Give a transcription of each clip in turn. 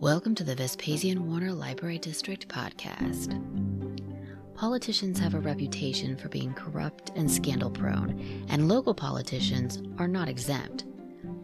Welcome to the Vespasian Warner Library District podcast. Politicians have a reputation for being corrupt and scandal prone, and local politicians are not exempt.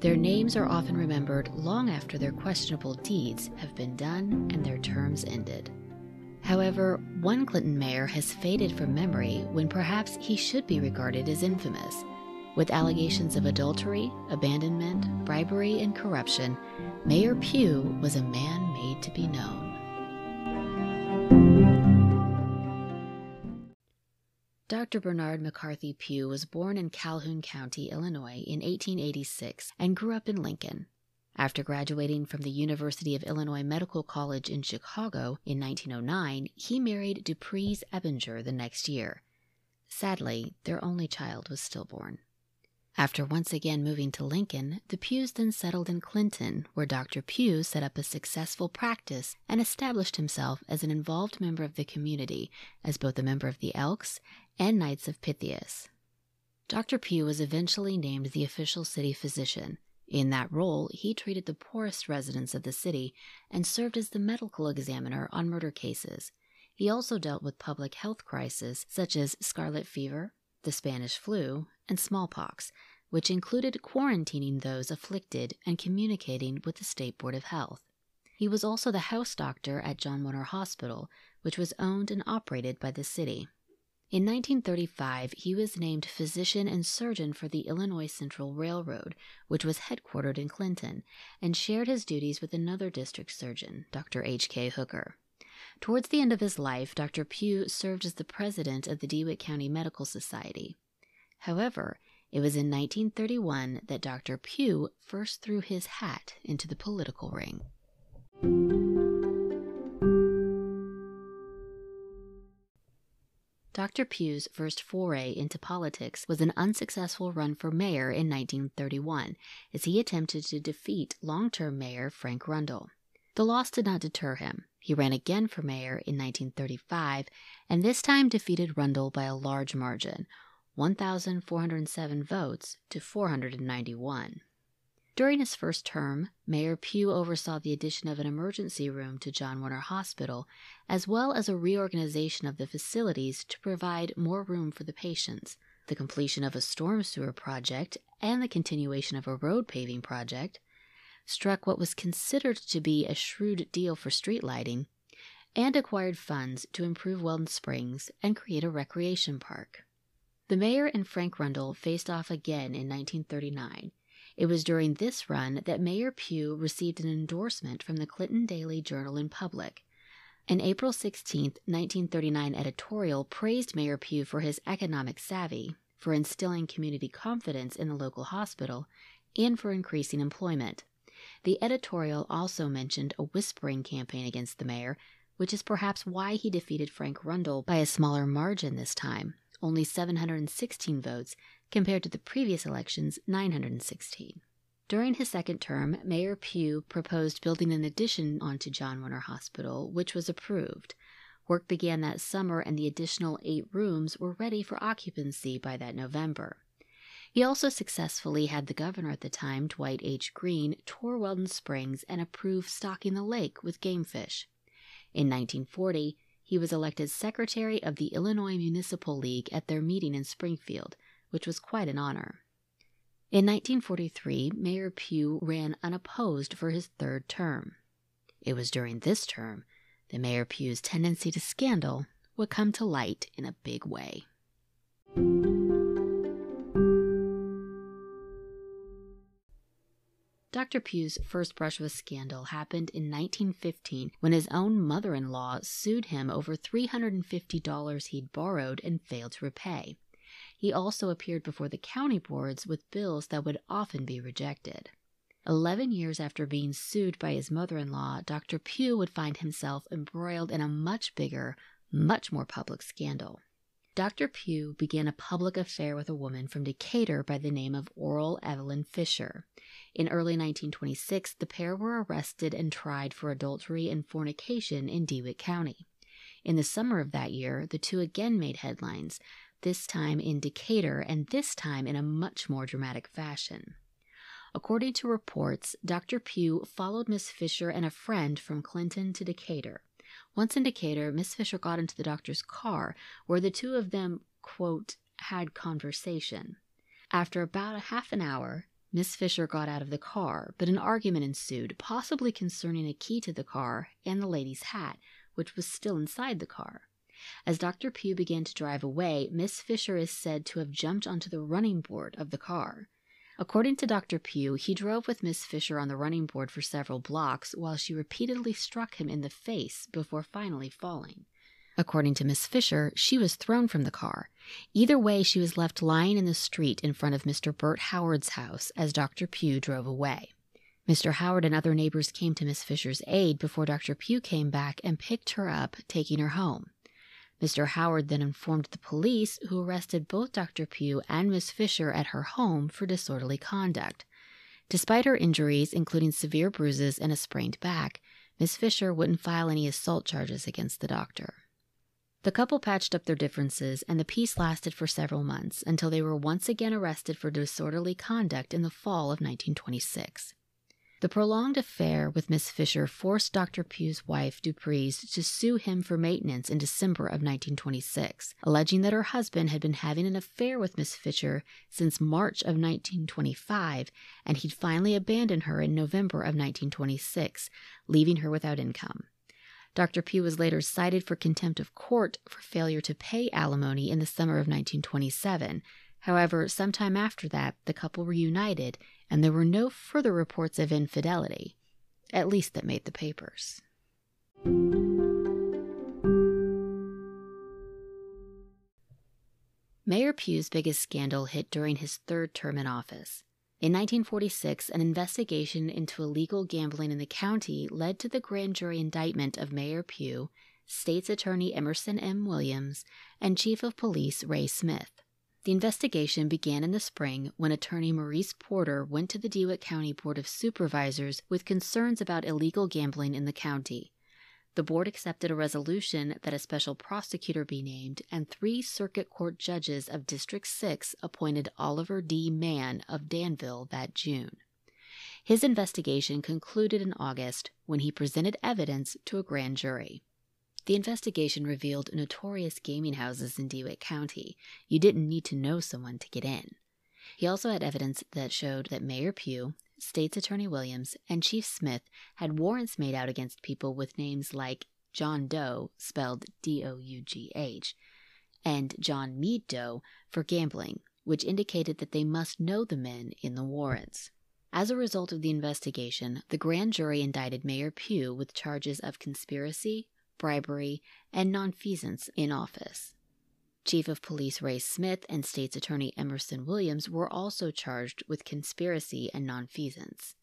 Their names are often remembered long after their questionable deeds have been done and their terms ended. However, one Clinton mayor has faded from memory when perhaps he should be regarded as infamous. With allegations of adultery, abandonment, bribery, and corruption, Mayor Pugh was a man made to be known. Dr. Bernard McCarthy Pugh was born in Calhoun County, Illinois in 1886 and grew up in Lincoln. After graduating from the University of Illinois Medical College in Chicago in 1909, he married Duprise Ebinger the next year. Sadly, their only child was stillborn. After once again moving to Lincoln, the Pughs then settled in Clinton, where Dr. Pugh set up a successful practice and established himself as an involved member of the community, as both a member of the Elks and Knights of Pythias. Dr. Pugh was eventually named the official city physician. In that role, he treated the poorest residents of the city and served as the medical examiner on murder cases. He also dealt with public health crises such as scarlet fever, the Spanish flu, and smallpox, which included quarantining those afflicted and communicating with the State Board of Health. He was also the house doctor at John Warner Hospital, which was owned and operated by the city. In 1935, he was named physician and surgeon for the Illinois Central Railroad, which was headquartered in Clinton, and shared his duties with another district surgeon, Dr. H.K. Hooker. Towards the end of his life, Dr. Pugh served as the president of the DeWitt County Medical Society. However, it was in 1931 that Dr. Pugh first threw his hat into the political ring. Dr. Pugh's first foray into politics was an unsuccessful run for mayor in 1931, as he attempted to defeat long term mayor Frank Rundle. The loss did not deter him. He ran again for mayor in 1935 and this time defeated Rundle by a large margin, 1,407 votes to 491. During his first term, Mayor Pugh oversaw the addition of an emergency room to John Warner Hospital, as well as a reorganization of the facilities to provide more room for the patients, the completion of a storm sewer project, and the continuation of a road paving project, struck what was considered to be a shrewd deal for street lighting, and acquired funds to improve Weldon Springs and create a recreation park. The mayor and Frank Rundle faced off again in 1939. It was during this run that Mayor Pugh received an endorsement from the Clinton Daily Journal and Public. An April 16, 1939 editorial praised Mayor Pugh for his economic savvy, for instilling community confidence in the local hospital, and for increasing employment. The editorial also mentioned a whispering campaign against the mayor, which is perhaps why he defeated Frank Rundle by a smaller margin this time only 716 votes, compared to the previous election's 916. During his second term, Mayor Pugh proposed building an addition onto John Warner Hospital, which was approved. Work began that summer, and the additional eight rooms were ready for occupancy by that November. He also successfully had the governor at the time, Dwight H. Green, tour Weldon Springs and approve stocking the lake with game fish. In 1940, he was elected secretary of the Illinois Municipal League at their meeting in Springfield, which was quite an honor. In 1943, Mayor Pugh ran unopposed for his third term. It was during this term that Mayor Pugh's tendency to scandal would come to light in a big way. Dr. Pugh's first brush with scandal happened in 1915 when his own mother in law sued him over $350 he'd borrowed and failed to repay. He also appeared before the county boards with bills that would often be rejected. Eleven years after being sued by his mother in law, Dr. Pugh would find himself embroiled in a much bigger, much more public scandal. Dr. Pugh began a public affair with a woman from Decatur by the name of Oral Evelyn Fisher. In early 1926, the pair were arrested and tried for adultery and fornication in DeWitt County. In the summer of that year, the two again made headlines, this time in Decatur and this time in a much more dramatic fashion. According to reports, Dr. Pugh followed Miss Fisher and a friend from Clinton to Decatur. Once in Decatur, Miss Fisher got into the doctor's car, where the two of them, quote, had conversation. After about a half an hour, Miss Fisher got out of the car, but an argument ensued, possibly concerning a key to the car and the lady's hat, which was still inside the car. As Dr. Pugh began to drive away, Miss Fisher is said to have jumped onto the running board of the car. According to Dr. Pugh, he drove with Miss Fisher on the running board for several blocks while she repeatedly struck him in the face before finally falling. According to Miss Fisher, she was thrown from the car. Either way, she was left lying in the street in front of Mr. Bert Howard's house as Dr. Pugh drove away. Mr. Howard and other neighbors came to Miss Fisher's aid before Dr. Pugh came back and picked her up, taking her home. Mr. Howard then informed the police, who arrested both Dr. Pugh and Miss Fisher at her home for disorderly conduct. Despite her injuries, including severe bruises and a sprained back, Miss Fisher wouldn't file any assault charges against the doctor. The couple patched up their differences, and the peace lasted for several months until they were once again arrested for disorderly conduct in the fall of 1926. The prolonged affair with Miss Fisher forced Dr. Pugh's wife, Duprise, to sue him for maintenance in December of 1926, alleging that her husband had been having an affair with Miss Fisher since March of 1925 and he'd finally abandoned her in November of 1926, leaving her without income. Dr. Pugh was later cited for contempt of court for failure to pay alimony in the summer of 1927. However, sometime after that, the couple reunited, and there were no further reports of infidelity, at least that made the papers. Mayor Pugh's biggest scandal hit during his third term in office. In 1946, an investigation into illegal gambling in the county led to the grand jury indictment of Mayor Pugh, State's Attorney Emerson M. Williams, and Chief of Police Ray Smith. The investigation began in the spring when attorney Maurice Porter went to the DeWitt County Board of Supervisors with concerns about illegal gambling in the county. The board accepted a resolution that a special prosecutor be named, and three circuit court judges of District 6 appointed Oliver D. Mann of Danville that June. His investigation concluded in August when he presented evidence to a grand jury. The investigation revealed notorious gaming houses in DeWitt County. You didn't need to know someone to get in. He also had evidence that showed that Mayor Pugh State's Attorney Williams, and Chief Smith had warrants made out against people with names like John Doe, spelled D O U G H, and John Mead Doe for gambling, which indicated that they must know the men in the warrants. As a result of the investigation, the grand jury indicted Mayor Pugh with charges of conspiracy, bribery, and nonfeasance in office. Chief of Police Ray Smith and State's Attorney Emerson Williams were also charged with conspiracy and nonfeasance.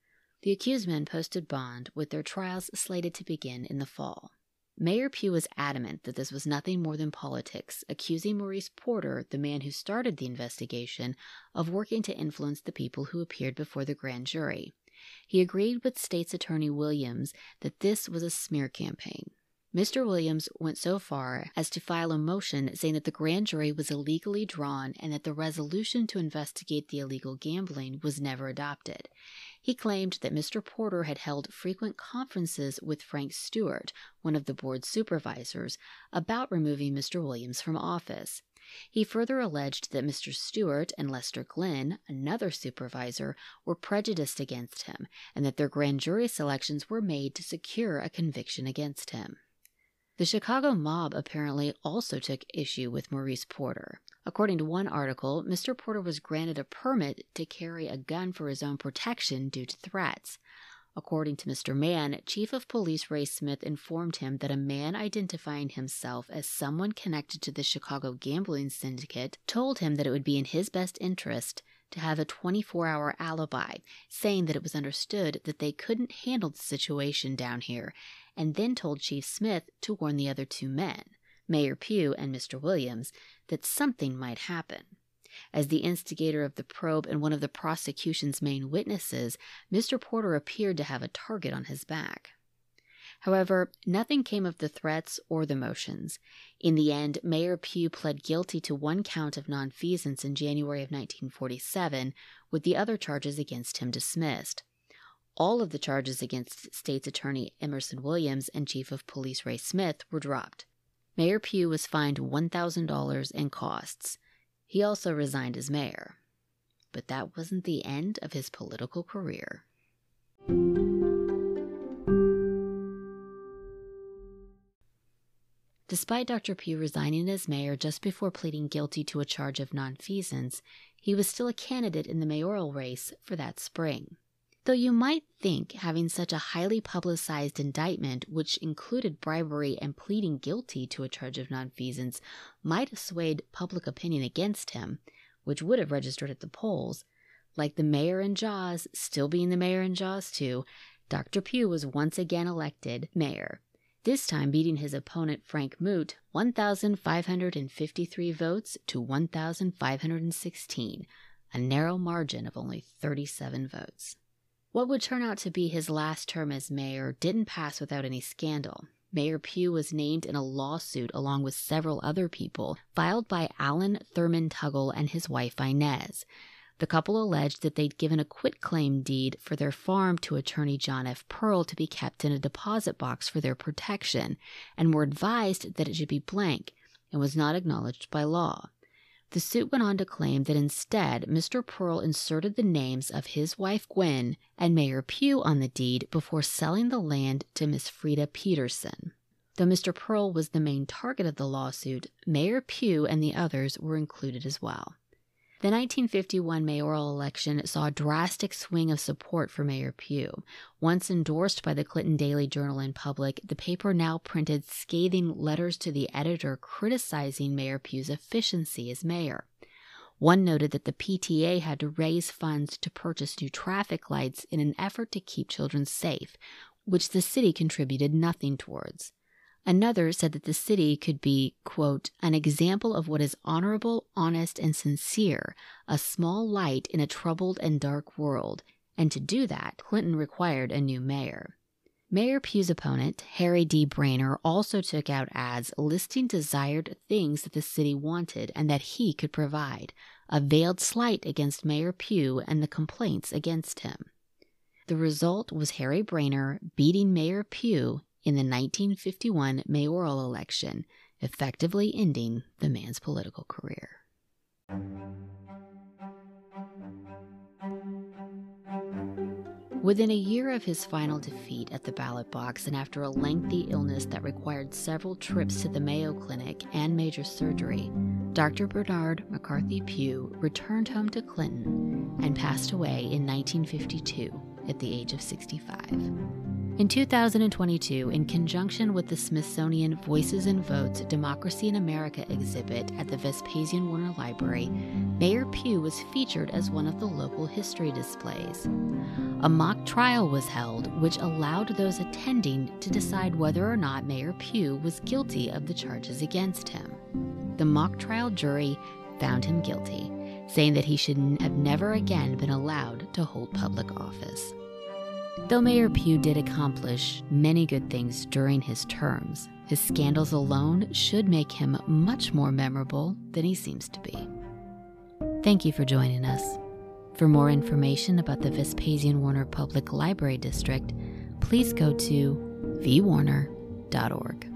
The accused men posted bond, with their trials slated to begin in the fall. Mayor Pugh was adamant that this was nothing more than politics, accusing Maurice Porter, the man who started the investigation, of working to influence the people who appeared before the grand jury. He agreed with State's Attorney Williams that this was a smear campaign. Mr. Williams went so far as to file a motion saying that the grand jury was illegally drawn and that the resolution to investigate the illegal gambling was never adopted. He claimed that Mr. Porter had held frequent conferences with Frank Stewart, one of the board's supervisors, about removing Mr. Williams from office. He further alleged that Mr. Stewart and Lester Glenn, another supervisor, were prejudiced against him and that their grand jury selections were made to secure a conviction against him. The Chicago mob apparently also took issue with Maurice Porter. According to one article, Mr. Porter was granted a permit to carry a gun for his own protection due to threats. According to Mr. Mann, Chief of Police Ray Smith informed him that a man identifying himself as someone connected to the Chicago gambling syndicate told him that it would be in his best interest to have a 24 hour alibi, saying that it was understood that they couldn't handle the situation down here and then told Chief Smith to warn the other two men, Mayor Pugh and Mr. Williams, that something might happen. As the instigator of the probe and one of the prosecution's main witnesses, Mr. Porter appeared to have a target on his back. However, nothing came of the threats or the motions. In the end, Mayor Pugh pled guilty to one count of nonfeasance in January of 1947, with the other charges against him dismissed. All of the charges against State's Attorney Emerson Williams and Chief of Police Ray Smith were dropped. Mayor Pugh was fined $1,000 in costs. He also resigned as mayor. But that wasn't the end of his political career. Despite Dr. Pugh resigning as mayor just before pleading guilty to a charge of nonfeasance, he was still a candidate in the mayoral race for that spring. Though you might think having such a highly publicized indictment, which included bribery and pleading guilty to a charge of nonfeasance, might have swayed public opinion against him, which would have registered at the polls, like the mayor in Jaws still being the mayor in Jaws 2, Dr. Pugh was once again elected mayor this time beating his opponent Frank Moot 1,553 votes to 1,516, a narrow margin of only 37 votes. What would turn out to be his last term as mayor didn't pass without any scandal. Mayor Pugh was named in a lawsuit along with several other people filed by Alan Thurman Tuggle and his wife Inez. The couple alleged that they'd given a quitclaim deed for their farm to attorney John F. Pearl to be kept in a deposit box for their protection, and were advised that it should be blank and was not acknowledged by law. The suit went on to claim that instead, Mr. Pearl inserted the names of his wife Gwen and Mayor Pugh on the deed before selling the land to Miss Frida Peterson. Though Mr. Pearl was the main target of the lawsuit, Mayor Pugh and the others were included as well. The 1951 mayoral election saw a drastic swing of support for Mayor Pugh. Once endorsed by the Clinton Daily Journal and Public, the paper now printed scathing letters to the editor criticizing Mayor Pugh's efficiency as mayor. One noted that the PTA had to raise funds to purchase new traffic lights in an effort to keep children safe, which the city contributed nothing towards. Another said that the city could be, quote, an example of what is honorable, honest, and sincere, a small light in a troubled and dark world, and to do that, Clinton required a new mayor. Mayor Pugh's opponent, Harry D. Brayner, also took out ads listing desired things that the city wanted and that he could provide, a veiled slight against Mayor Pugh and the complaints against him. The result was Harry Brayner beating Mayor Pugh in the 1951 mayoral election, effectively ending the man's political career. Within a year of his final defeat at the ballot box, and after a lengthy illness that required several trips to the Mayo Clinic and major surgery, Dr. Bernard McCarthy Pugh returned home to Clinton and passed away in 1952 at the age of 65. In 2022, in conjunction with the Smithsonian Voices and Votes Democracy in America exhibit at the Vespasian Warner Library, Mayor Pugh was featured as one of the local history displays. A mock trial was held, which allowed those attending to decide whether or not Mayor Pugh was guilty of the charges against him. The mock trial jury found him guilty, saying that he should have never again been allowed to hold public office. Though Mayor Pugh did accomplish many good things during his terms, his scandals alone should make him much more memorable than he seems to be. Thank you for joining us. For more information about the Vespasian Warner Public Library District, please go to vwarner.org.